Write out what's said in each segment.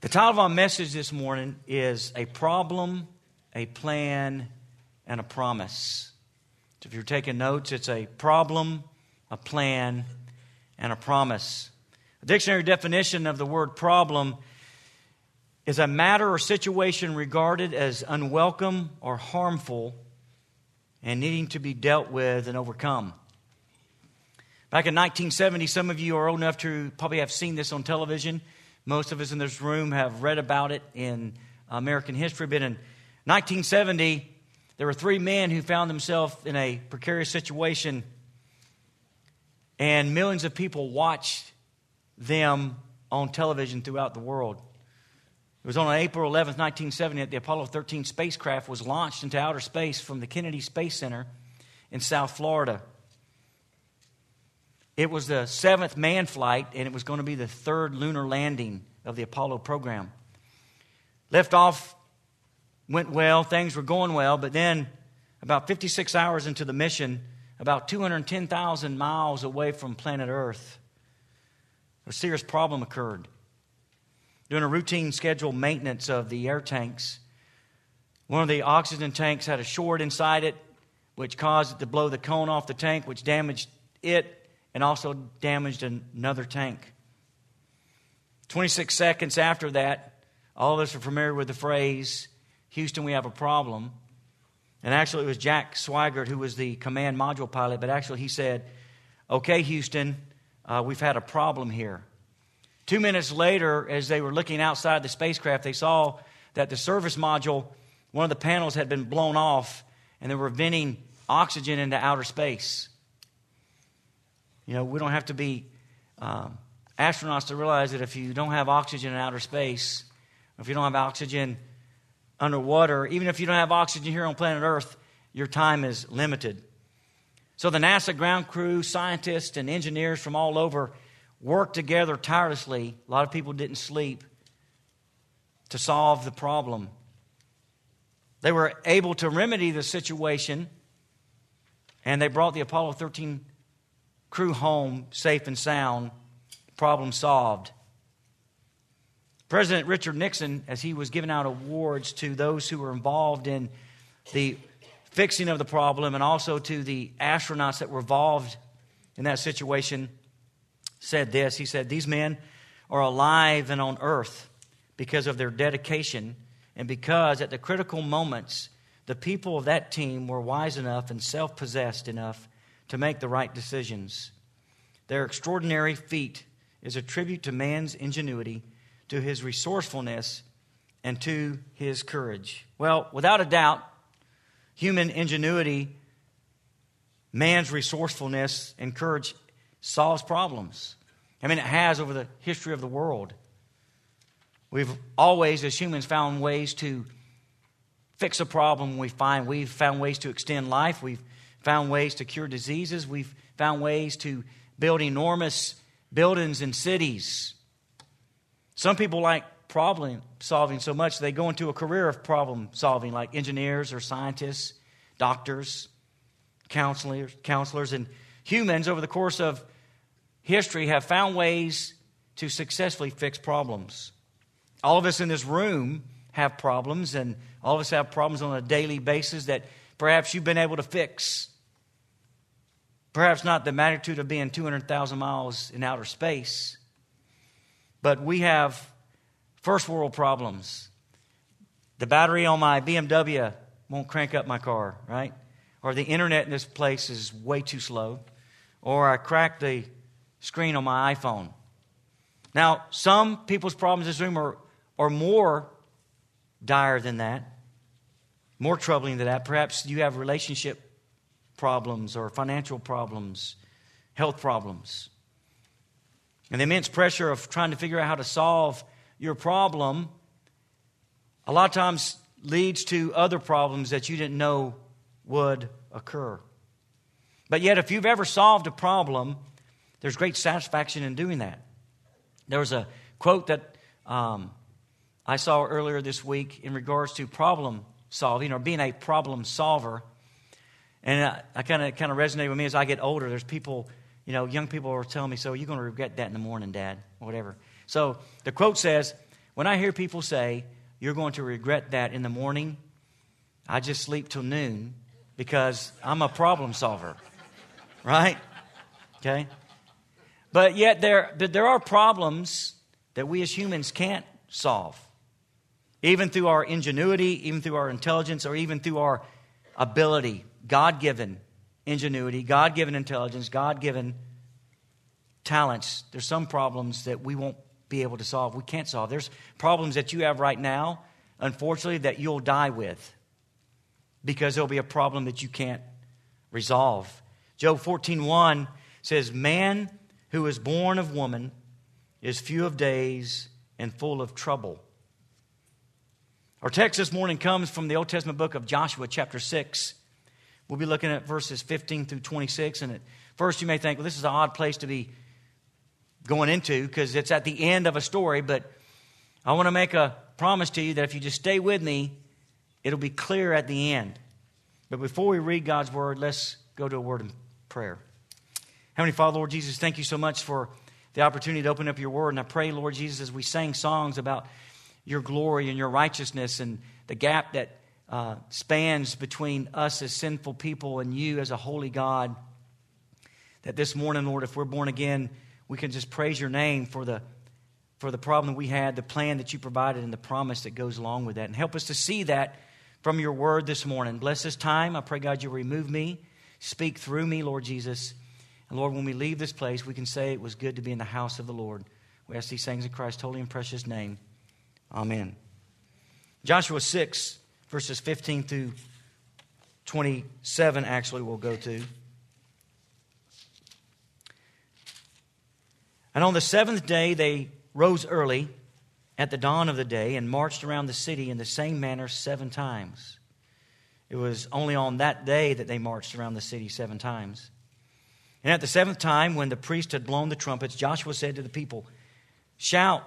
The title of our message this morning is A Problem, a Plan, and a Promise. So if you're taking notes, it's a problem, a plan, and a promise. A dictionary definition of the word problem is a matter or situation regarded as unwelcome or harmful and needing to be dealt with and overcome. Back in 1970, some of you are old enough to probably have seen this on television. Most of us in this room have read about it in American history. But in 1970, there were three men who found themselves in a precarious situation, and millions of people watched them on television throughout the world. It was on April 11, 1970, that the Apollo 13 spacecraft was launched into outer space from the Kennedy Space Center in South Florida. It was the seventh manned flight, and it was going to be the third lunar landing of the Apollo program. Liftoff went well, things were going well, but then about 56 hours into the mission, about 210,000 miles away from planet Earth, a serious problem occurred. During a routine scheduled maintenance of the air tanks, one of the oxygen tanks had a short inside it, which caused it to blow the cone off the tank, which damaged it and also damaged another tank. 26 seconds after that, all of us are familiar with the phrase, Houston, we have a problem. And actually, it was Jack Swigert who was the command module pilot, but actually, he said, Okay, Houston, uh, we've had a problem here. Two minutes later, as they were looking outside the spacecraft, they saw that the service module, one of the panels had been blown off, and they were venting oxygen into outer space. You know, we don't have to be um, astronauts to realize that if you don't have oxygen in outer space, if you don't have oxygen underwater, even if you don't have oxygen here on planet Earth, your time is limited. So the NASA ground crew, scientists, and engineers from all over worked together tirelessly. A lot of people didn't sleep to solve the problem. They were able to remedy the situation, and they brought the Apollo 13 crew home safe and sound, problem solved. President Richard Nixon, as he was giving out awards to those who were involved in the fixing of the problem and also to the astronauts that were involved in that situation, said this. He said, These men are alive and on earth because of their dedication and because at the critical moments, the people of that team were wise enough and self possessed enough to make the right decisions. Their extraordinary feat is a tribute to man's ingenuity, to his resourcefulness, and to his courage. Well, without a doubt, human ingenuity, man's resourcefulness, and courage solves problems. I mean, it has over the history of the world. We've always, as humans, found ways to fix a problem we find. We've found ways to extend life. We've found ways to cure diseases. We've found ways to build enormous buildings and cities. Some people like problem solving so much they go into a career of problem solving, like engineers or scientists, doctors, counselors, counselors, and humans over the course of history have found ways to successfully fix problems. All of us in this room have problems, and all of us have problems on a daily basis that perhaps you've been able to fix. Perhaps not the magnitude of being 200,000 miles in outer space, but we have first world problems. The battery on my BMW won't crank up my car, right? Or the internet in this place is way too slow. Or I cracked the screen on my iPhone. Now, some people's problems in this room are, are more dire than that, more troubling than that. Perhaps you have relationship problems or financial problems, health problems. And the immense pressure of trying to figure out how to solve your problem a lot of times leads to other problems that you didn't know would occur. But yet, if you've ever solved a problem, there's great satisfaction in doing that. There was a quote that um, I saw earlier this week in regards to problem solving or being a problem solver. And I, kind of kind of resonate with me as I get older. There's people, you know, young people are telling me, "So you're going to regret that in the morning, Dad, or whatever." So the quote says, When I hear people say, you're going to regret that in the morning, I just sleep till noon because I'm a problem solver. Right? Okay? But yet there, there are problems that we as humans can't solve. Even through our ingenuity, even through our intelligence, or even through our ability, God given ingenuity, God given intelligence, God given talents. There's some problems that we won't be able to solve. We can't solve. There's problems that you have right now, unfortunately, that you'll die with because there'll be a problem that you can't resolve. Job 14:1 says, "Man who is born of woman is few of days and full of trouble." Our text this morning comes from the Old Testament book of Joshua, chapter 6. We'll be looking at verses 15 through 26. And at first, you may think, well, this is an odd place to be going into because it's at the end of a story. But I want to make a promise to you that if you just stay with me, it'll be clear at the end. But before we read God's word, let's go to a word of prayer. Heavenly Father, Lord Jesus, thank you so much for the opportunity to open up your word. And I pray, Lord Jesus, as we sang songs about your glory and your righteousness and the gap that uh, spans between us as sinful people and you as a holy God. That this morning, Lord, if we're born again, we can just praise your name for the, for the problem we had, the plan that you provided, and the promise that goes along with that. And help us to see that from your word this morning. Bless this time. I pray, God, you remove me, speak through me, Lord Jesus. And Lord, when we leave this place, we can say it was good to be in the house of the Lord. We ask these things in Christ's holy and precious name. Amen. Joshua 6, verses 15 through 27, actually, we'll go to. And on the seventh day, they rose early at the dawn of the day and marched around the city in the same manner seven times. It was only on that day that they marched around the city seven times. And at the seventh time, when the priest had blown the trumpets, Joshua said to the people, Shout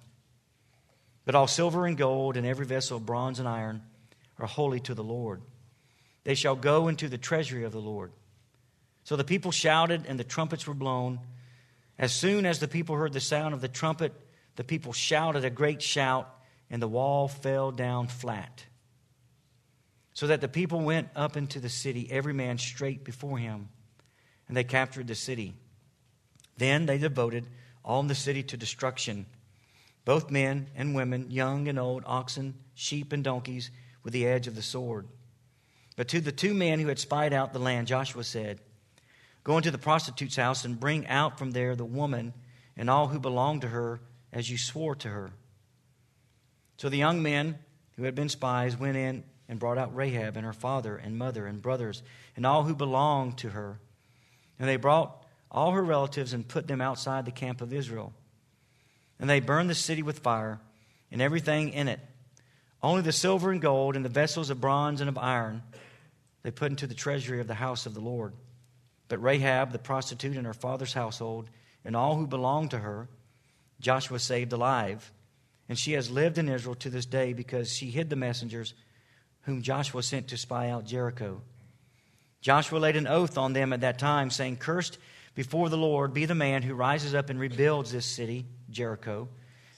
But all silver and gold and every vessel of bronze and iron are holy to the Lord. They shall go into the treasury of the Lord. So the people shouted, and the trumpets were blown. As soon as the people heard the sound of the trumpet, the people shouted a great shout, and the wall fell down flat. So that the people went up into the city, every man straight before him, and they captured the city. Then they devoted all the city to destruction both men and women, young and old, oxen, sheep, and donkeys, with the edge of the sword. But to the two men who had spied out the land, Joshua said, Go into the prostitute's house and bring out from there the woman and all who belong to her, as you swore to her. So the young men who had been spies went in and brought out Rahab and her father and mother and brothers and all who belonged to her. And they brought all her relatives and put them outside the camp of Israel. And they burned the city with fire and everything in it. Only the silver and gold and the vessels of bronze and of iron they put into the treasury of the house of the Lord. But Rahab, the prostitute, and her father's household, and all who belonged to her, Joshua saved alive. And she has lived in Israel to this day because she hid the messengers whom Joshua sent to spy out Jericho. Joshua laid an oath on them at that time, saying, Cursed before the Lord be the man who rises up and rebuilds this city Jericho.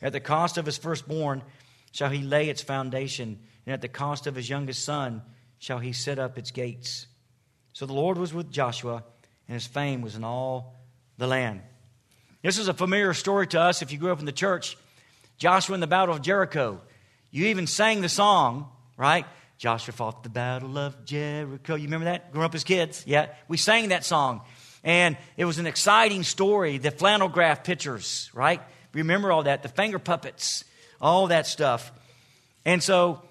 At the cost of his firstborn shall he lay its foundation, and at the cost of his youngest son shall he set up its gates. So the Lord was with Joshua, and his fame was in all the land. This is a familiar story to us if you grew up in the church. Joshua in the battle of Jericho. You even sang the song, right? Joshua fought the battle of Jericho. You remember that? Growing up as kids? Yeah. We sang that song. And it was an exciting story. The flannel graph pictures, right? Remember all that, the finger puppets, all that stuff. And so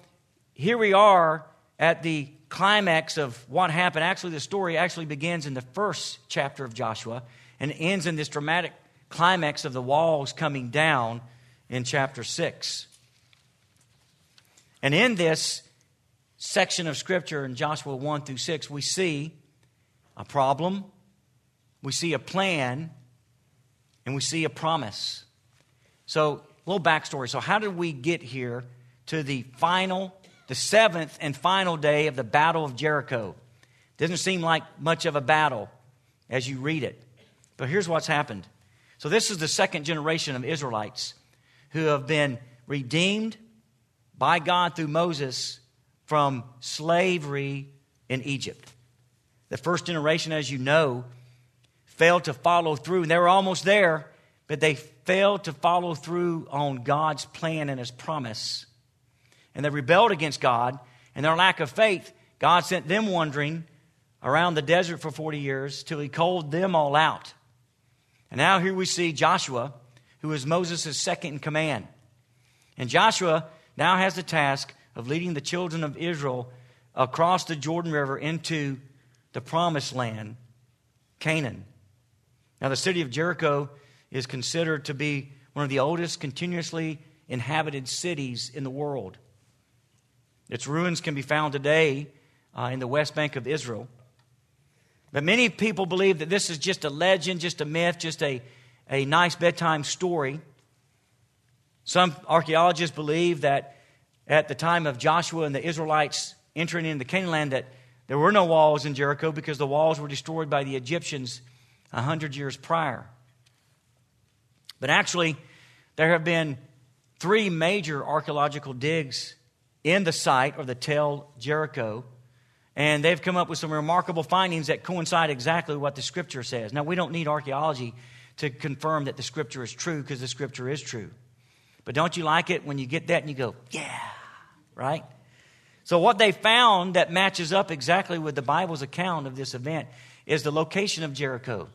here we are at the climax of what happened. Actually, the story actually begins in the first chapter of Joshua and ends in this dramatic climax of the walls coming down in chapter 6. And in this, section of Scripture in Joshua 1 through 6, we see a problem, we see a plan, and we see a promise. So, a little backstory. So, how did we get here to the final, the seventh and final day of the Battle of Jericho? Doesn't seem like much of a battle as you read it. But here's what's happened. So, this is the second generation of Israelites who have been redeemed by God through Moses from slavery in Egypt. The first generation, as you know, failed to follow through. and They were almost there, but they failed to follow through on God's plan and His promise. And they rebelled against God, and their lack of faith, God sent them wandering around the desert for 40 years till He called them all out. And now here we see Joshua, who is Moses' second in command. And Joshua now has the task of leading the children of Israel across the Jordan River into the promised land, Canaan. Now, the city of Jericho is considered to be one of the oldest continuously inhabited cities in the world. Its ruins can be found today uh, in the West Bank of Israel. But many people believe that this is just a legend, just a myth, just a, a nice bedtime story. Some archaeologists believe that at the time of Joshua and the Israelites entering into Canaan land that there were no walls in Jericho because the walls were destroyed by the Egyptians a hundred years prior. But actually, there have been three major archaeological digs in the site or the Tel Jericho, and they've come up with some remarkable findings that coincide exactly with what the Scripture says. Now, we don't need archaeology to confirm that the Scripture is true because the Scripture is true. But don't you like it when you get that and you go, yeah, right? So, what they found that matches up exactly with the Bible's account of this event is the location of Jericho,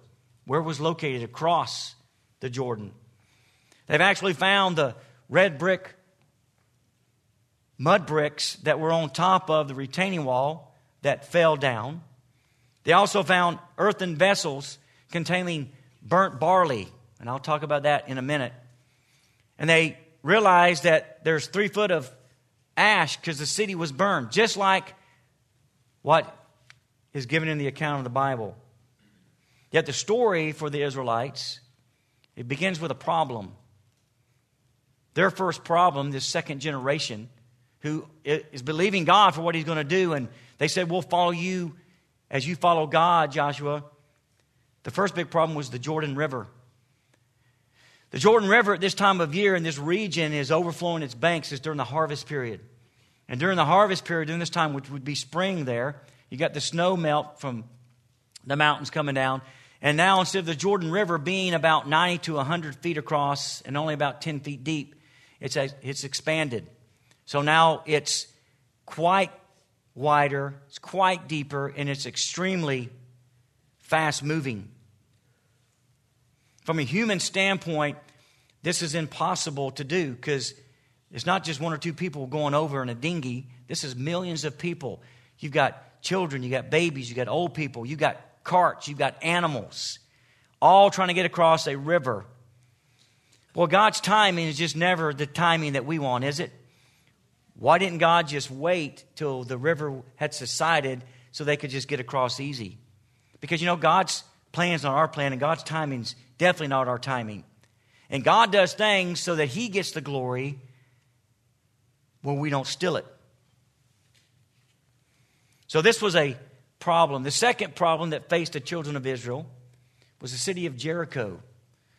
where was located across the Jordan. They've actually found the red brick mud bricks that were on top of the retaining wall that fell down. They also found earthen vessels containing burnt barley, and I'll talk about that in a minute. And they realized that there's three foot of ash because the city was burned, just like what is given in the account of the Bible. Yet the story for the Israelites, it begins with a problem. Their first problem, this second generation, who is believing God for what he's going to do, and they said, We'll follow you as you follow God, Joshua. The first big problem was the Jordan River. The Jordan River at this time of year in this region is overflowing its banks is during the harvest period. And during the harvest period, during this time, which would be spring there, you got the snow melt from the mountains coming down. And now, instead of the Jordan River being about 90 to 100 feet across and only about 10 feet deep, it's, a, it's expanded. So now it's quite wider, it's quite deeper, and it's extremely fast moving. From a human standpoint, this is impossible to do because it's not just one or two people going over in a dinghy. This is millions of people. You've got children, you've got babies, you've got old people, you've got carts, you've got animals, all trying to get across a river. Well, God's timing is just never the timing that we want, is it? Why didn't God just wait till the river had subsided so they could just get across easy? Because, you know, God's plan's not our plan, and God's timing's definitely not our timing. And God does things so that He gets the glory when we don't steal it. So, this was a problem. The second problem that faced the children of Israel was the city of Jericho.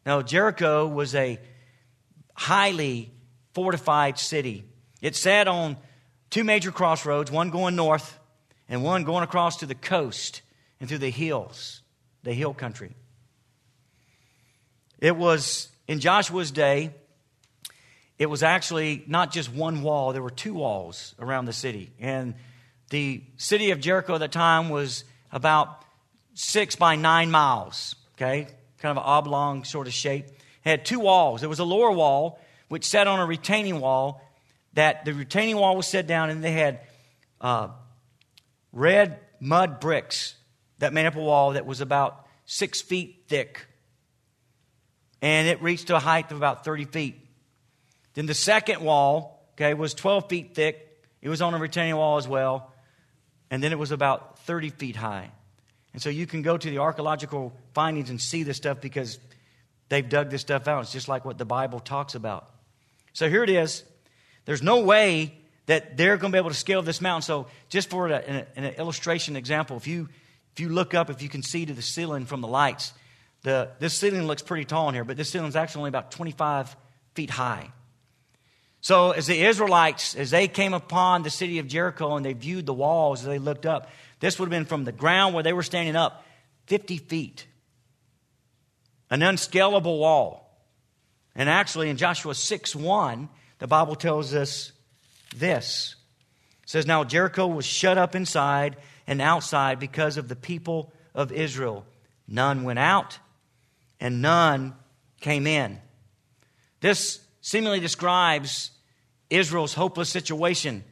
Now, Jericho was a highly fortified city. It sat on two major crossroads, one going north and one going across to the coast and through the hills, the hill country. It was in Joshua's day, it was actually not just one wall, there were two walls around the city. And the city of Jericho at the time was about six by nine miles, okay? Kind of an oblong sort of shape. It had two walls. There was a lower wall, which sat on a retaining wall, that the retaining wall was set down, and they had uh, red mud bricks that made up a wall that was about six feet thick and it reached a height of about 30 feet. Then the second wall, okay, was 12 feet thick it was on a retaining wall as well. And then it was about 30 feet high. And so you can go to the archaeological findings and see this stuff because they've dug this stuff out. It's just like what the Bible talks about. So here it is. There's no way that they're going to be able to scale this mountain. So, just for an, an illustration example, if you if you look up, if you can see to the ceiling from the lights, the this ceiling looks pretty tall in here, but this ceiling is actually only about 25 feet high. So, as the Israelites, as they came upon the city of Jericho and they viewed the walls as they looked up, this would have been from the ground where they were standing up 50 feet. An unscalable wall. And actually, in Joshua 6 1, the Bible tells us this. It says, Now Jericho was shut up inside and outside because of the people of Israel. None went out and none came in. This seemingly describes Israel's hopeless situation.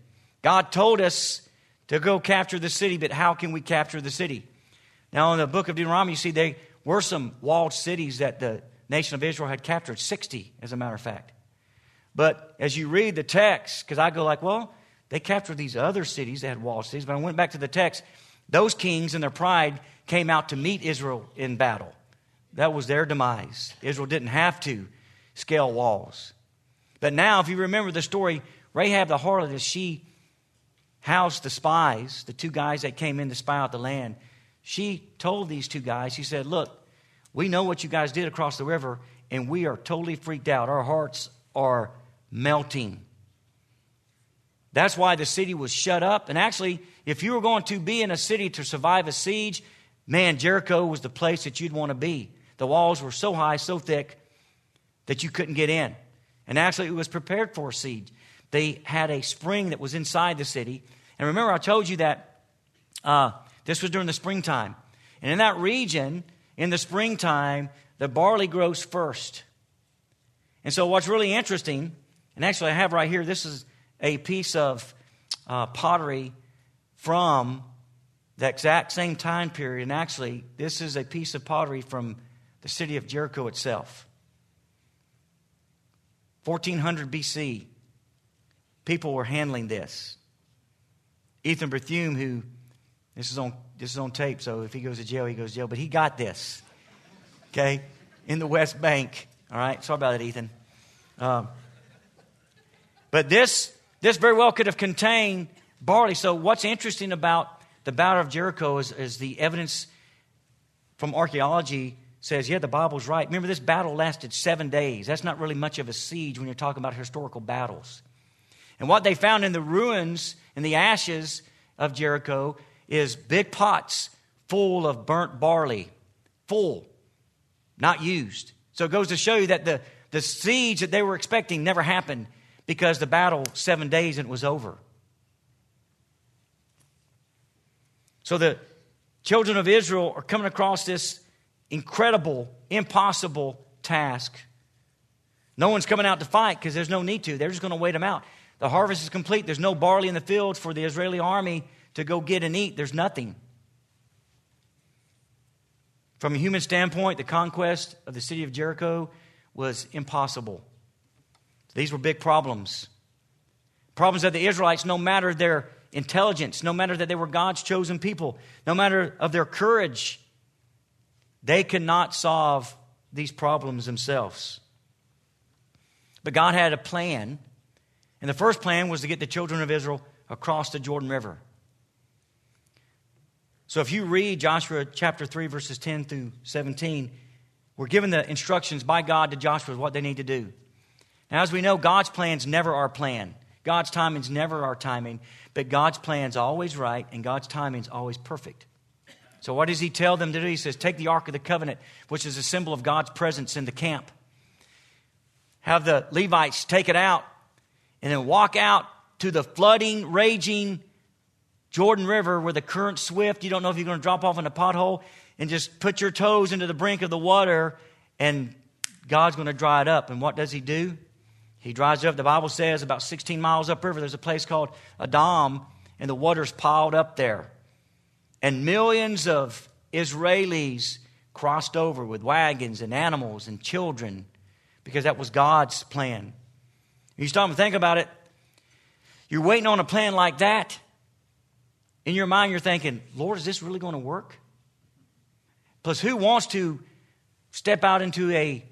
God told us to go capture the city, but how can we capture the city? Now, in the book of Deuteronomy, you see there were some walled cities that the nation of Israel had captured, 60, as a matter of fact. But as you read the text, because I go like, well, they captured these other cities that had walled cities. But I went back to the text. Those kings in their pride came out to meet Israel in battle. That was their demise. Israel didn't have to scale walls. But now, if you remember the story, Rahab the harlot, as she housed the spies, the two guys that came in to spy out the land, she told these two guys, she said, Look, we know what you guys did across the river, and we are totally freaked out. Our hearts are melting. That's why the city was shut up. And actually, if you were going to be in a city to survive a siege, man, Jericho was the place that you'd want to be. The walls were so high, so thick, that you couldn't get in. And actually, it was prepared for siege. They had a spring that was inside the city. And remember, I told you that uh, this was during the springtime. And in that region, in the springtime, the barley grows first. And so, what's really interesting and actually, I have right here, this is a piece of uh, pottery from the exact same time period. And actually, this is a piece of pottery from the city of Jericho itself. 1400 BC, people were handling this. Ethan Bethune, who this is on this is on tape, so if he goes to jail, he goes to jail. But he got this, okay, in the West Bank. All right, sorry about that, Ethan. Um, but this, this very well could have contained barley. So, what's interesting about the Battle of Jericho is, is the evidence from archaeology says, yeah, the Bible's right. Remember, this battle lasted seven days. That's not really much of a siege when you're talking about historical battles. And what they found in the ruins, in the ashes of Jericho, is big pots full of burnt barley, full, not used. So it goes to show you that the, the siege that they were expecting never happened because the battle, seven days, and it was over. So the children of Israel are coming across this incredible, impossible task. No one's coming out to fight because there's no need to. They're just going to wait them out. The harvest is complete. There's no barley in the fields for the Israeli army to go get and eat. There's nothing. From a human standpoint, the conquest of the city of Jericho was impossible. These were big problems. Problems that the Israelites, no matter their intelligence, no matter that they were God's chosen people, no matter of their courage, they could not solve these problems themselves. But God had a plan, and the first plan was to get the children of Israel across the Jordan River. So if you read Joshua chapter 3, verses 10 through 17, we're given the instructions by God to Joshua what they need to do. Now, as we know, God's plan's never our plan. God's timing's never our timing, but God's plan's always right and God's timing's always perfect. So, what does He tell them to do? He says, Take the Ark of the Covenant, which is a symbol of God's presence in the camp. Have the Levites take it out and then walk out to the flooding, raging Jordan River where the current's swift. You don't know if you're going to drop off in a pothole and just put your toes into the brink of the water and God's going to dry it up. And what does He do? He drives up, the Bible says, about 16 miles upriver, there's a place called Adam, and the water's piled up there. And millions of Israelis crossed over with wagons and animals and children because that was God's plan. You stop and think about it. You're waiting on a plan like that. In your mind, you're thinking, Lord, is this really going to work? Plus, who wants to step out into a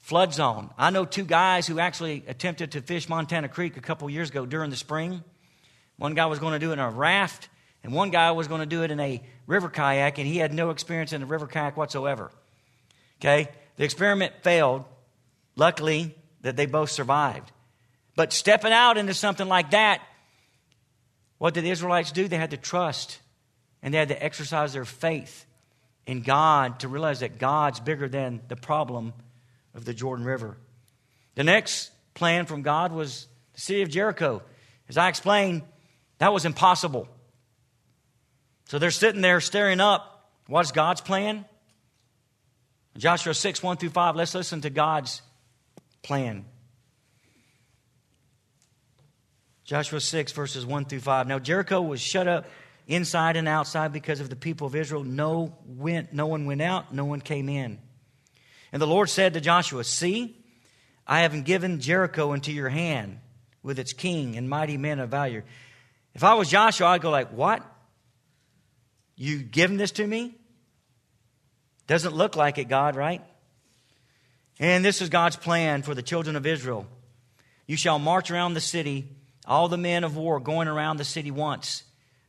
flood zone? I know two guys who actually attempted to fish Montana Creek a couple years ago during the spring. One guy was going to do it in a raft, and one guy was going to do it in a river kayak, and he had no experience in a river kayak whatsoever. Okay? The experiment failed. Luckily, that they both survived. But stepping out into something like that, what did the Israelites do? They had to trust and they had to exercise their faith in God to realize that God's bigger than the problem of the Jordan River. The next plan from God was the city of Jericho. As I explained, that was impossible. So they're sitting there staring up. What's God's plan? Joshua 6, 1 through 5. Let's listen to God's plan. Joshua 6, verses 1 through 5. Now Jericho was shut up inside and outside because of the people of Israel. No, went, no one went out, no one came in. And the Lord said to Joshua, See, I have given Jericho into your hand with its king and mighty men of value. If I was Joshua, I'd go like, What? You giving this to me? Doesn't look like it, God, right? And this is God's plan for the children of Israel. You shall march around the city, all the men of war going around the city once.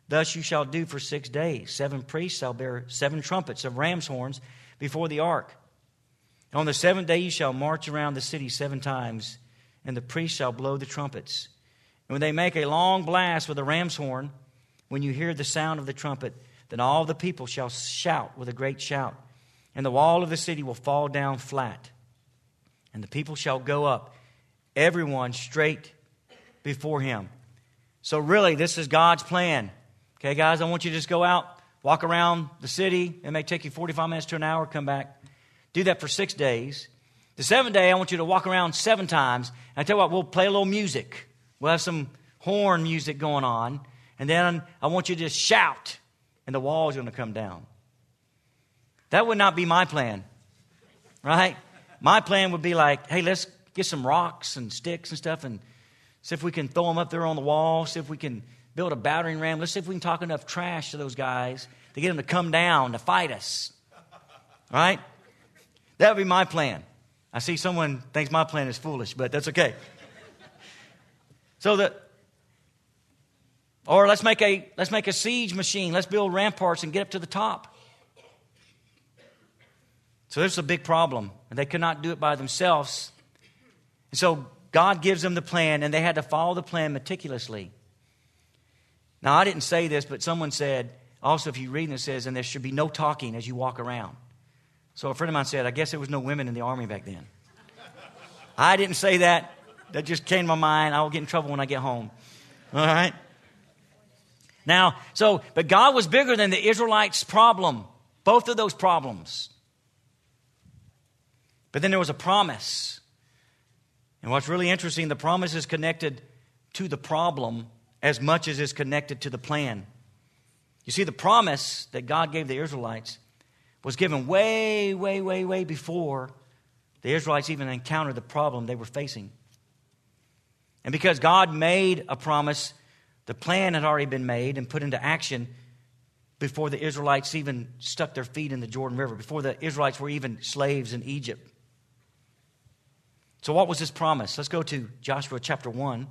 Thus you shall do for six days. Seven priests shall bear seven trumpets of ram's horns before the ark. On the seventh day you shall march around the city seven times, and the priests shall blow the trumpets. And when they make a long blast with a ram's horn, when you hear the sound of the trumpet, then all the people shall shout with a great shout, and the wall of the city will fall down flat and the people shall go up, everyone straight before him. So, really, this is God's plan. Okay, guys, I want you to just go out, walk around the city. It may take you 45 minutes to an hour, come back. Do that for six days. The seventh day, I want you to walk around seven times. And I tell you what, we'll play a little music. We'll have some horn music going on. And then I want you to shout, and the wall is going to come down. That would not be my plan, right? My plan would be like, hey, let's get some rocks and sticks and stuff and see if we can throw them up there on the wall, see if we can build a battering ram. Let's see if we can talk enough trash to those guys to get them to come down to fight us. Right? That would be my plan. I see someone thinks my plan is foolish, but that's okay. So that or let's make a let's make a siege machine. Let's build ramparts and get up to the top. So there's a big problem, and they could not do it by themselves. And so God gives them the plan, and they had to follow the plan meticulously. Now, I didn't say this, but someone said, also, if you read it, it says, and there should be no talking as you walk around. So a friend of mine said, I guess there was no women in the army back then. I didn't say that. That just came to my mind. I will get in trouble when I get home. All right? Now, so, but God was bigger than the Israelites' problem, both of those problems. But then there was a promise. And what's really interesting, the promise is connected to the problem as much as it's connected to the plan. You see, the promise that God gave the Israelites was given way, way, way, way before the Israelites even encountered the problem they were facing. And because God made a promise, the plan had already been made and put into action before the Israelites even stuck their feet in the Jordan River, before the Israelites were even slaves in Egypt. So, what was this promise? Let's go to Joshua chapter 1.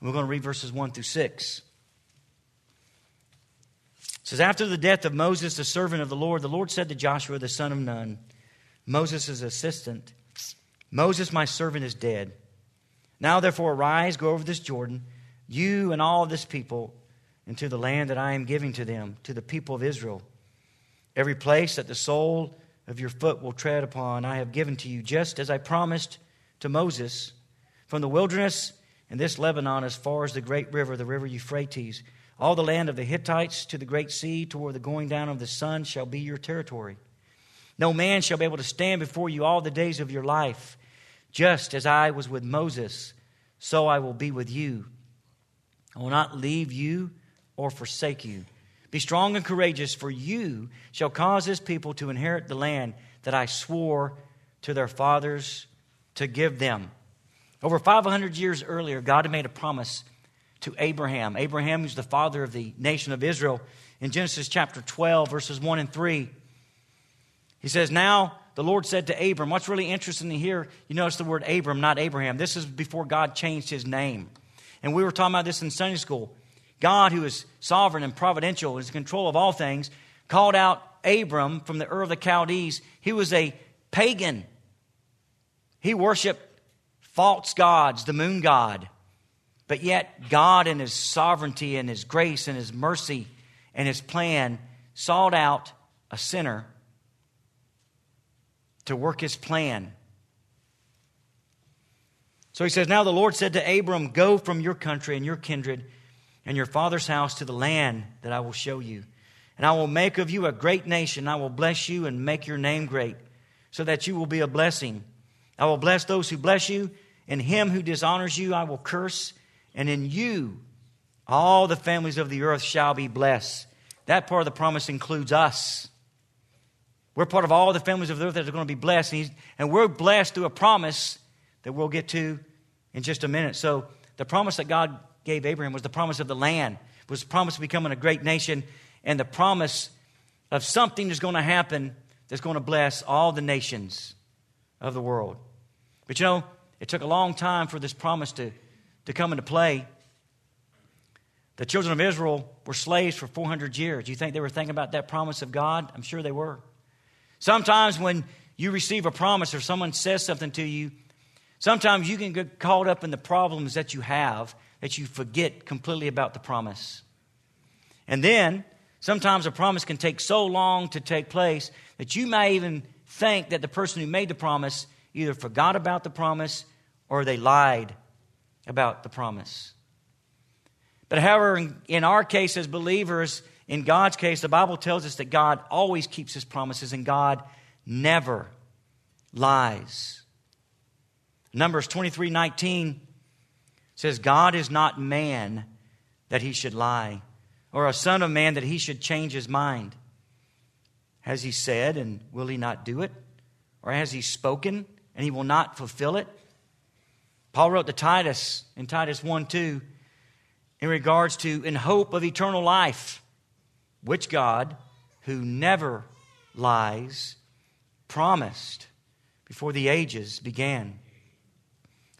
We're going to read verses 1 through 6. It says, After the death of Moses, the servant of the Lord, the Lord said to Joshua, the son of Nun, Moses' assistant, Moses, my servant, is dead. Now, therefore, arise, go over this Jordan, you and all this people, into the land that I am giving to them, to the people of Israel. Every place that the sole of your foot will tread upon, I have given to you, just as I promised to Moses. From the wilderness and this Lebanon, as far as the great river, the river Euphrates, all the land of the Hittites to the great sea, toward the going down of the sun, shall be your territory. No man shall be able to stand before you all the days of your life. Just as I was with Moses, so I will be with you. I will not leave you or forsake you. Be strong and courageous, for you shall cause this people to inherit the land that I swore to their fathers to give them. Over 500 years earlier, God had made a promise to Abraham. Abraham, who's the father of the nation of Israel. In Genesis chapter 12, verses 1 and 3, he says, Now the Lord said to Abram, what's really interesting to hear, you notice the word Abram, not Abraham. This is before God changed his name. And we were talking about this in Sunday school. God, who is sovereign and providential, is in control of all things, called out Abram from the Ur of the Chaldees. He was a pagan. He worshiped false gods, the moon god. But yet, God, in His sovereignty and His grace and His mercy and His plan, sought out a sinner to work His plan. So He says, Now the Lord said to Abram, Go from your country and your kindred and your father's house to the land that I will show you. And I will make of you a great nation. I will bless you and make your name great, so that you will be a blessing. I will bless those who bless you, and him who dishonors you I will curse, and in you all the families of the earth shall be blessed. That part of the promise includes us. We're part of all the families of the earth that are going to be blessed, and, and we're blessed through a promise that we'll get to in just a minute. So, the promise that God gave Abraham was the promise of the land, was the promise of becoming a great nation, and the promise of something that's going to happen that's going to bless all the nations of the world. But you know, it took a long time for this promise to, to come into play. The children of Israel were slaves for 400 years. You think they were thinking about that promise of God? I'm sure they were. Sometimes when you receive a promise or someone says something to you, sometimes you can get caught up in the problems that you have that you forget completely about the promise. And then sometimes a promise can take so long to take place that you may even think that the person who made the promise either forgot about the promise or they lied about the promise. But however, in, our case as believers, in God's case, the Bible tells us that God always keeps his promises and God never lies. Numbers 23 19 says, God is not man that he should lie, or a son of man that he should change his mind. Has he said, and will he not do it? Or has he spoken, and he will not fulfill it? Paul wrote to Titus in Titus 1 2 in regards to, in hope of eternal life, which God, who never lies, promised before the ages began.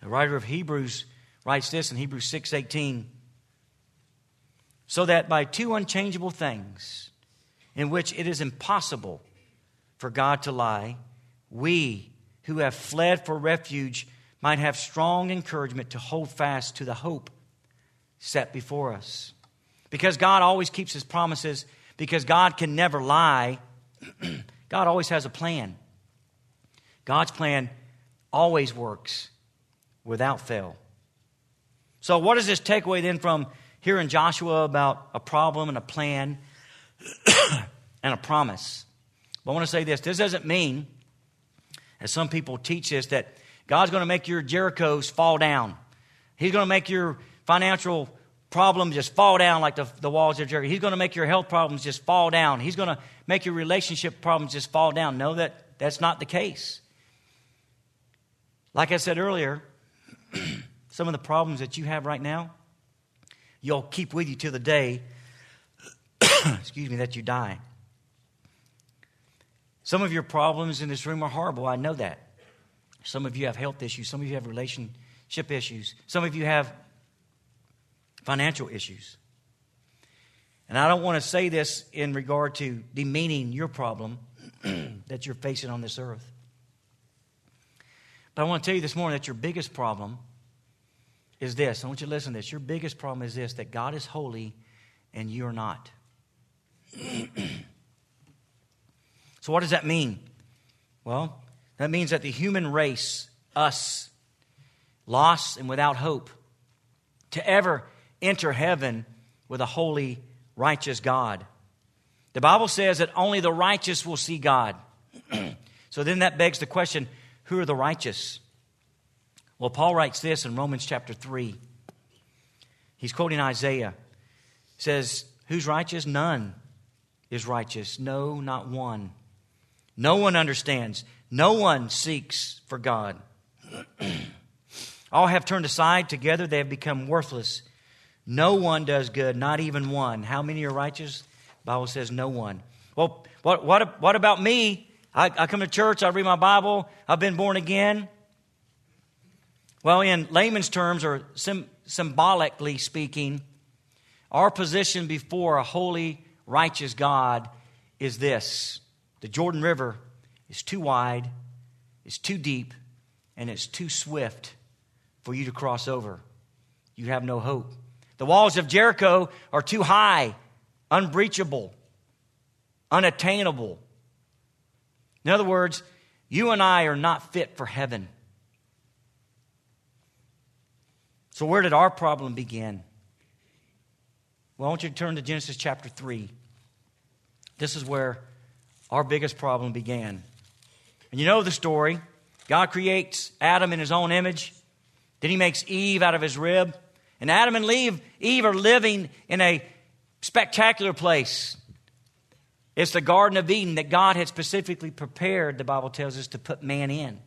The writer of Hebrews writes this in Hebrews 6:18 so that by two unchangeable things in which it is impossible for God to lie we who have fled for refuge might have strong encouragement to hold fast to the hope set before us. Because God always keeps his promises because God can never lie God always has a plan. God's plan always works without fail so, what does this takeaway then from hearing Joshua about a problem and a plan and a promise? But I want to say this this doesn't mean, as some people teach this, that God's going to make your Jerichos fall down. He's going to make your financial problems just fall down like the, the walls of Jericho. He's going to make your health problems just fall down. He's going to make your relationship problems just fall down. No, that, that's not the case. Like I said earlier, some of the problems that you have right now, you'll keep with you till the day, excuse me, that you die. Some of your problems in this room are horrible. I know that. Some of you have health issues. Some of you have relationship issues. Some of you have financial issues. And I don't want to say this in regard to demeaning your problem that you're facing on this earth. But I want to tell you this morning that your biggest problem is this. I want you to listen to this. Your biggest problem is this that God is holy and you're not. so, what does that mean? Well, that means that the human race, us, lost and without hope, to ever enter heaven with a holy, righteous God. The Bible says that only the righteous will see God. so then that begs the question who are the righteous? Well, Paul writes this in Romans chapter 3. He's quoting Isaiah. He says, Who's righteous? None is righteous. No, not one. No one understands. No one seeks for God. All have turned aside. Together they have become worthless. No one does good, not even one. How many are righteous? The Bible says no one. Well, what, what, what about me? I, I come to church, I read my Bible, I've been born again. Well, in layman's terms, or sim- symbolically speaking, our position before a holy, righteous God is this the Jordan River is too wide, it's too deep, and it's too swift for you to cross over. You have no hope. The walls of Jericho are too high, unbreachable, unattainable. In other words, you and I are not fit for heaven. So, where did our problem begin? Well, I want you to turn to Genesis chapter 3. This is where our biggest problem began. And you know the story. God creates Adam in his own image. Then he makes Eve out of his rib. And Adam and Eve, Eve are living in a spectacular place. It's the Garden of Eden that God had specifically prepared, the Bible tells us, to put man in.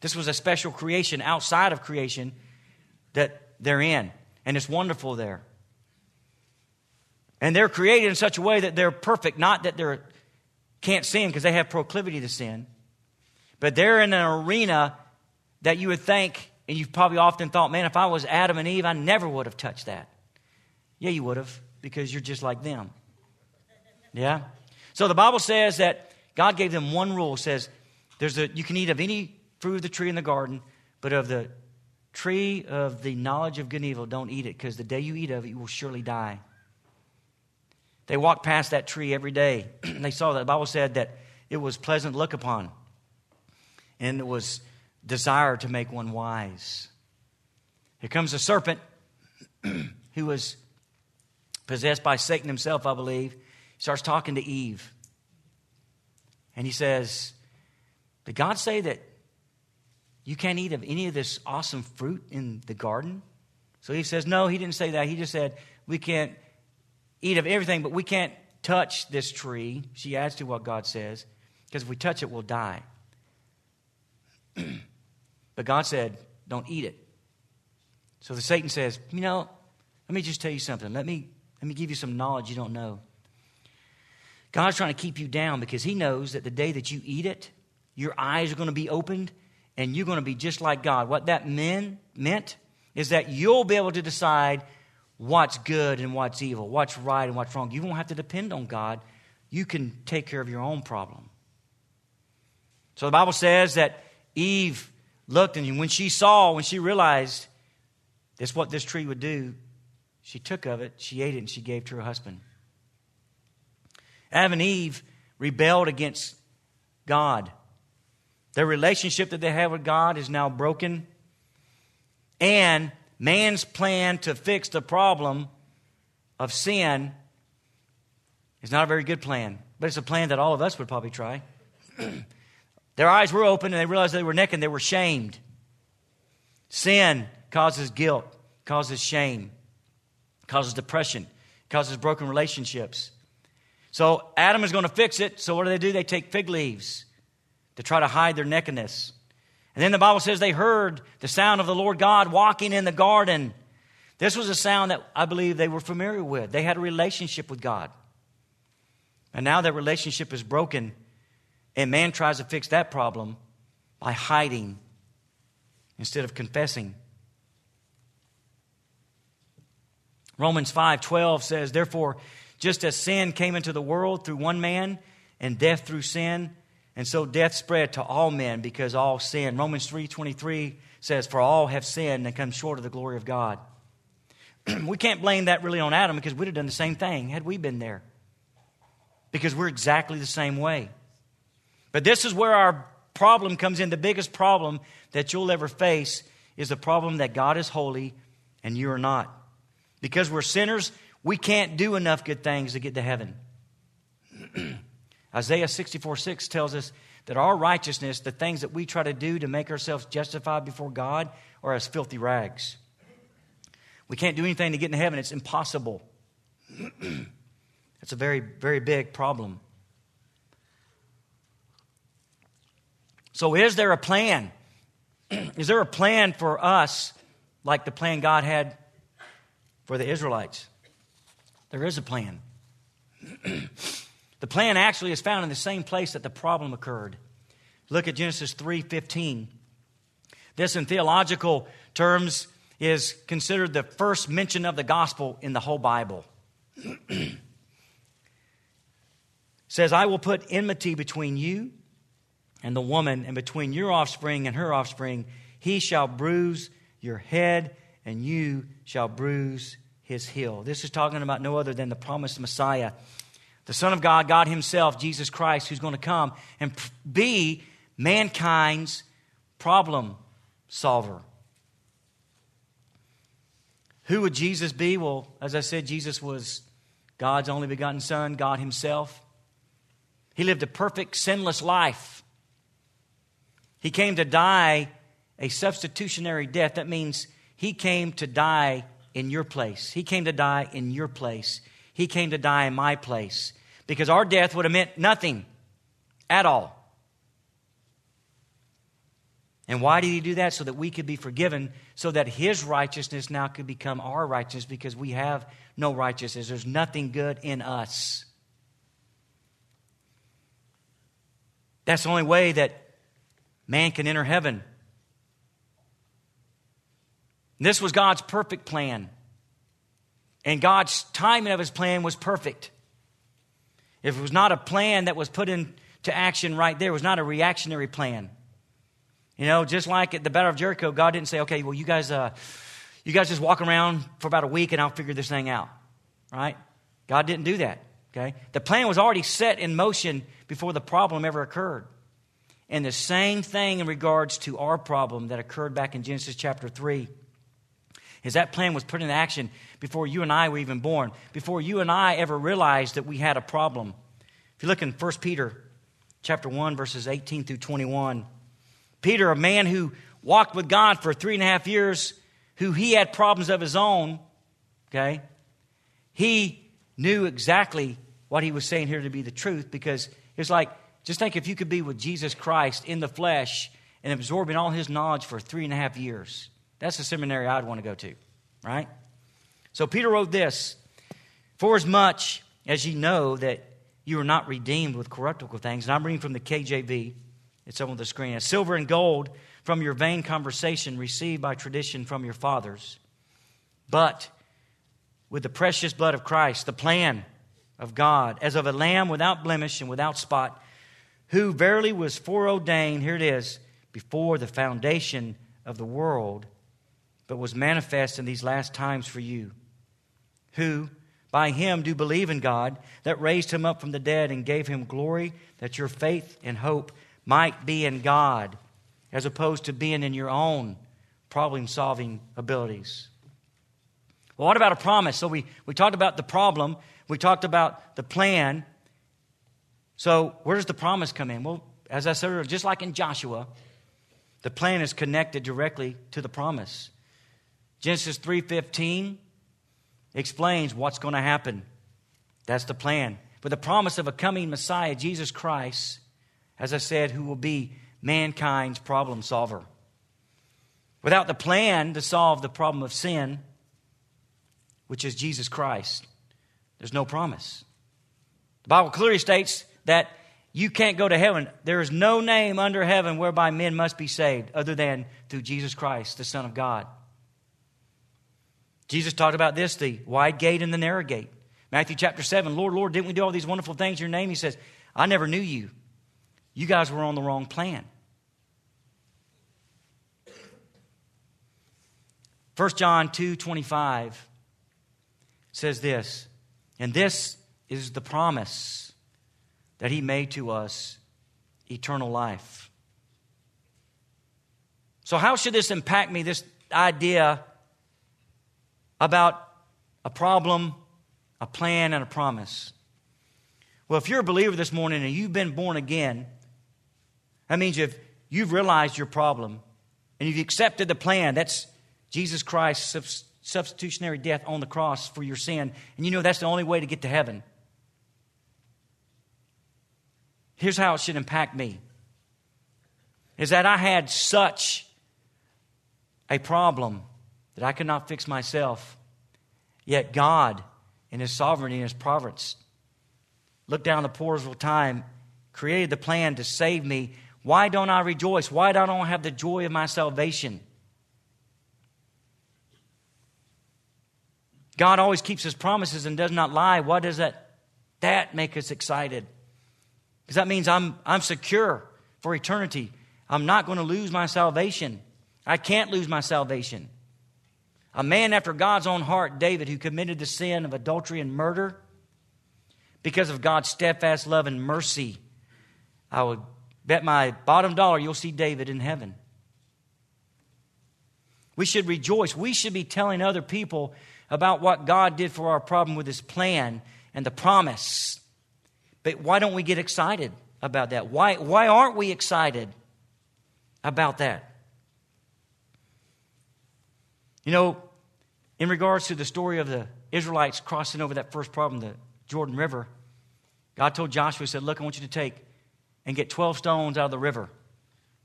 This was a special creation outside of creation that they're in. And it's wonderful there. And they're created in such a way that they're perfect, not that they can't sin because they have proclivity to sin, but they're in an arena that you would think, and you've probably often thought, man, if I was Adam and Eve, I never would have touched that. Yeah, you would have, because you're just like them. Yeah? So the Bible says that God gave them one rule, says there's a you can eat of any fruit of the tree in the garden, but of the tree of the knowledge of good and evil, don't eat it, because the day you eat of it, you will surely die. They walked past that tree every day. they saw that. The Bible said that it was pleasant to look upon, and it was desire to make one wise. Here comes a serpent who was possessed by Satan himself, I believe. He starts talking to Eve. And he says, Did God say that you can't eat of any of this awesome fruit in the garden? So he says, No, he didn't say that. He just said, We can't eat of everything, but we can't touch this tree. She adds to what God says, because if we touch it, we'll die. but God said, Don't eat it. So the Satan says, You know, let me just tell you something. Let me, let me give you some knowledge you don't know. God's trying to keep you down because He knows that the day that you eat it, your eyes are going to be opened and you're going to be just like God. What that meant, meant is that you'll be able to decide what's good and what's evil, what's right and what's wrong. You won't have to depend on God. You can take care of your own problem. So the Bible says that Eve looked, and when she saw, when she realized this what this tree would do, she took of it, she ate it, and she gave to her husband. Adam and Eve rebelled against God. Their relationship that they have with God is now broken. And man's plan to fix the problem of sin is not a very good plan, but it's a plan that all of us would probably try. Their eyes were open and they realized they were naked and they were shamed. Sin causes guilt, causes shame, causes depression, causes broken relationships. So Adam is going to fix it. So what do they do? They take fig leaves to try to hide their nakedness. And then the Bible says they heard the sound of the Lord God walking in the garden. This was a sound that I believe they were familiar with. They had a relationship with God. And now that relationship is broken, and man tries to fix that problem by hiding instead of confessing. Romans 5:12 says, "Therefore, just as sin came into the world through one man, and death through sin, and so death spread to all men because all sin. Romans 3:23 says, "For all have sinned and come short of the glory of God." we can't blame that really on Adam because we'd have done the same thing had we been there. Because we're exactly the same way. But this is where our problem comes in. The biggest problem that you'll ever face is the problem that God is holy and you are not. Because we're sinners, we can't do enough good things to get to heaven. Isaiah 64 6 tells us that our righteousness, the things that we try to do to make ourselves justified before God, are as filthy rags. We can't do anything to get in heaven, it's impossible. That's a very, very big problem. So, is there a plan? is there a plan for us like the plan God had for the Israelites. There is a plan. the plan actually is found in the same place that the problem occurred. Look at Genesis 3:15. This in theological terms is considered the first mention of the gospel in the whole Bible. says, I will put enmity between you and the woman, and between your offspring and her offspring. He shall bruise your head, and you shall bruise his heel. This is talking about no other than the promised Messiah, the Son of God, God Himself, Jesus Christ, who's going to come and be mankind's problem solver. Who would Jesus be? Well, as I said, Jesus was God's only begotten Son, God Himself. He lived a perfect, sinless life. He came to die a substitutionary death. That means He came to die in your place. He came to die in your place. He came to die in my place. Because our death would have meant nothing at all. And why did he do that? So that we could be forgiven, so that his righteousness now could become our righteousness because we have no righteousness. There's nothing good in us. That's the only way that man can enter heaven. This was God's perfect plan. And God's timing of his plan was perfect. If it was not a plan that was put into action right there, it was not a reactionary plan. You know, just like at the Battle of Jericho, God didn't say, okay, well, you guys, uh, you guys just walk around for about a week and I'll figure this thing out. Right? God didn't do that. Okay? The plan was already set in motion before the problem ever occurred. And the same thing in regards to our problem that occurred back in Genesis chapter 3 is that plan was put into action before you and I were even born, before you and I ever realized that we had a problem. If you look in 1 Peter chapter 1, verses 18 through 21, Peter, a man who walked with God for three and a half years, who he had problems of his own, okay, he knew exactly what he was saying here to be the truth because it's like, just think if you could be with Jesus Christ in the flesh and absorbing all his knowledge for three and a half years. That's the seminary I'd want to go to, right? So Peter wrote this For as much as ye know that you are not redeemed with corruptible things, and I'm reading from the KJV, it's on the screen. As silver and gold from your vain conversation received by tradition from your fathers, but with the precious blood of Christ, the plan of God, as of a lamb without blemish and without spot, who verily was foreordained, here it is, before the foundation of the world, but was manifest in these last times for you, who by him do believe in God, that raised him up from the dead and gave him glory, that your faith and hope might be in God as opposed to being in your own problem solving abilities. Well, what about a promise? So we, we talked about the problem, we talked about the plan. So where does the promise come in? Well, as I said earlier, just like in Joshua, the plan is connected directly to the promise. Genesis 3:15 explains what's going to happen. That's the plan. But the promise of a coming Messiah, Jesus Christ, as I said, who will be mankind's problem solver. Without the plan to solve the problem of sin, which is Jesus Christ, there's no promise. The Bible clearly states that you can't go to heaven. There is no name under heaven whereby men must be saved other than through Jesus Christ, the Son of God. Jesus talked about this the wide gate and the narrow gate. Matthew chapter 7 Lord, Lord, didn't we do all these wonderful things in your name? He says, I never knew you. You guys were on the wrong plan. 1 John 2 25 says this, and this is the promise that he made to us eternal life. So, how should this impact me, this idea about a problem, a plan, and a promise? Well, if you're a believer this morning and you've been born again, that means if you've realized your problem and you've accepted the plan, that's Jesus Christ's substitutionary death on the cross for your sin, and you know that's the only way to get to heaven. Here's how it should impact me is that I had such a problem that I could not fix myself. Yet God, in His sovereignty and His providence, looked down the portals of time, created the plan to save me. Why don't I rejoice? Why don't I have the joy of my salvation? God always keeps his promises and does not lie. Why does that, that make us excited? Because that means I'm, I'm secure for eternity. I'm not going to lose my salvation. I can't lose my salvation. A man after God's own heart, David, who committed the sin of adultery and murder, because of God's steadfast love and mercy, I would bet my bottom dollar you'll see David in heaven. We should rejoice. We should be telling other people about what God did for our problem with his plan and the promise. But why don't we get excited about that? Why, why aren't we excited about that? You know, in regards to the story of the Israelites crossing over that first problem, the Jordan River, God told Joshua, He said, Look, I want you to take and get 12 stones out of the river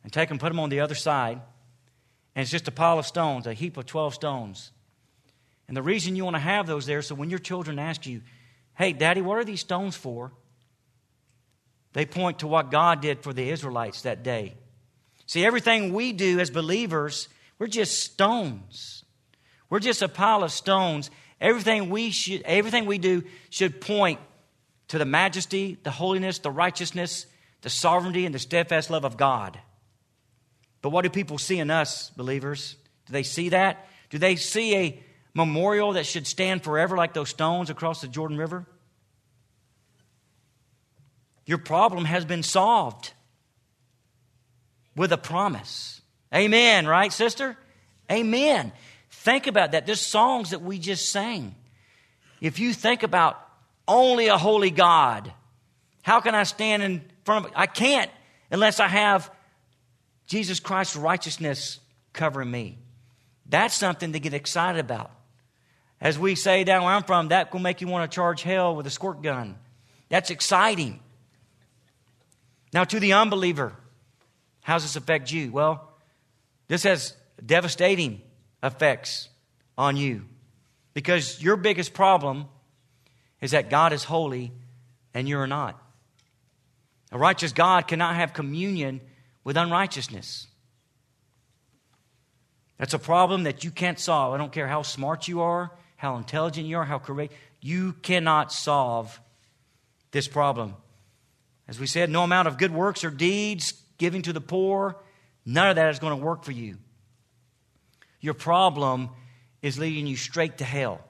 and take them, put them on the other side. And it's just a pile of stones, a heap of 12 stones. And the reason you want to have those there so when your children ask you, hey, daddy, what are these stones for? They point to what God did for the Israelites that day. See, everything we do as believers, we're just stones. We're just a pile of stones. Everything we should everything we do should point to the majesty, the holiness, the righteousness, the sovereignty, and the steadfast love of God. But what do people see in us, believers? Do they see that? Do they see a memorial that should stand forever like those stones across the Jordan River? Your problem has been solved with a promise. Amen, right, sister? Amen. Think about that. There's songs that we just sang. If you think about only a holy God, how can I stand in front of I can't unless I have Jesus Christ's righteousness covering me. That's something to get excited about. As we say down where I'm from, that will make you want to charge hell with a squirt gun. That's exciting. Now, to the unbeliever, how does this affect you? Well, this has devastating effects on you because your biggest problem is that God is holy and you're not. A righteous God cannot have communion with unrighteousness. That's a problem that you can't solve. I don't care how smart you are, how intelligent you are, how correct. You cannot solve this problem. As we said, no amount of good works or deeds, giving to the poor, none of that is going to work for you. Your problem is leading you straight to hell.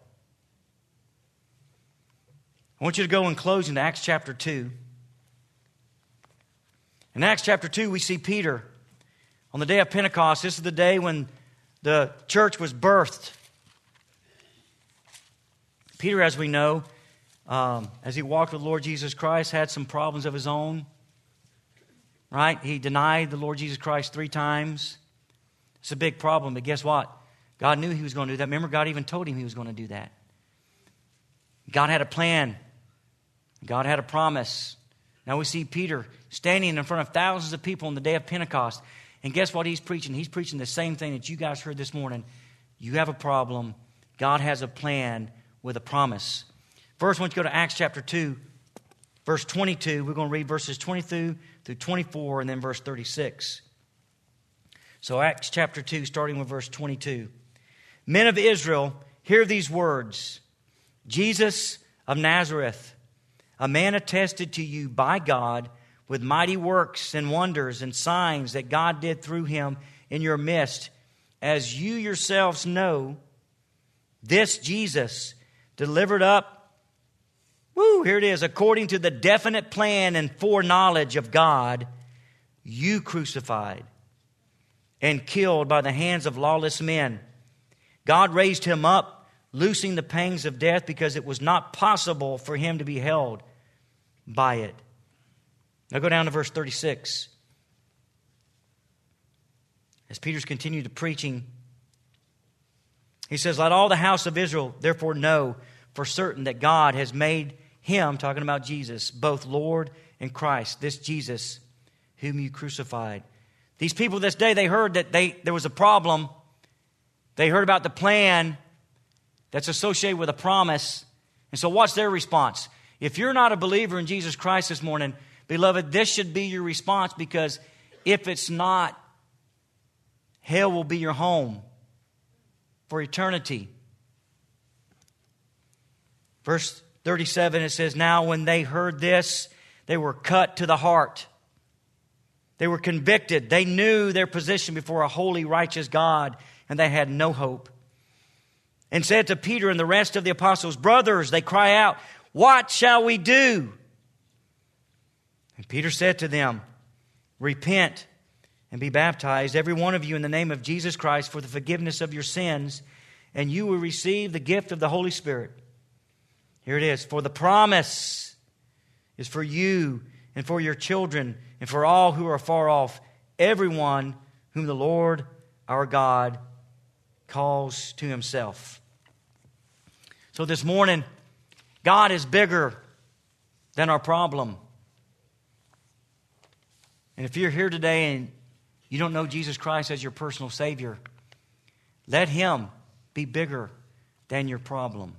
I want you to go in closing to Acts chapter 2. In Acts chapter 2, we see Peter on the day of Pentecost. This is the day when the church was birthed. Peter, as we know, um, as he walked with Lord Jesus Christ, had some problems of his own. Right? He denied the Lord Jesus Christ three times. It's a big problem, but guess what? God knew he was going to do that. Remember, God even told him he was going to do that. God had a plan, God had a promise. Now we see Peter standing in front of thousands of people on the day of Pentecost. And guess what he's preaching? He's preaching the same thing that you guys heard this morning. You have a problem, God has a plan with a promise. First, I want you to go to Acts chapter 2, verse 22. We're going to read verses 22 through 24 and then verse 36. So, Acts chapter 2, starting with verse 22. Men of Israel, hear these words. Jesus of Nazareth, a man attested to you by God with mighty works and wonders and signs that God did through him in your midst, as you yourselves know, this Jesus delivered up, woo, here it is, according to the definite plan and foreknowledge of God, you crucified and killed by the hands of lawless men. God raised him up, loosing the pangs of death because it was not possible for him to be held by it. Now go down to verse 36. As Peter's continued to preaching, he says, Let all the house of Israel therefore know for certain that God has made him, talking about Jesus, both Lord and Christ, this Jesus whom you crucified. These people this day, they heard that they, there was a problem. They heard about the plan that's associated with a promise. And so, what's their response? If you're not a believer in Jesus Christ this morning, beloved, this should be your response because if it's not, hell will be your home for eternity. Verse 37, it says, Now when they heard this, they were cut to the heart. They were convicted. They knew their position before a holy, righteous God, and they had no hope. And said to Peter and the rest of the apostles, Brothers, they cry out, What shall we do? And Peter said to them, Repent and be baptized, every one of you, in the name of Jesus Christ for the forgiveness of your sins, and you will receive the gift of the Holy Spirit. Here it is For the promise is for you and for your children and for all who are far off, everyone whom the Lord our God calls to himself. So this morning, God is bigger than our problem. And if you're here today and you don't know Jesus Christ as your personal Savior, let Him be bigger than your problem.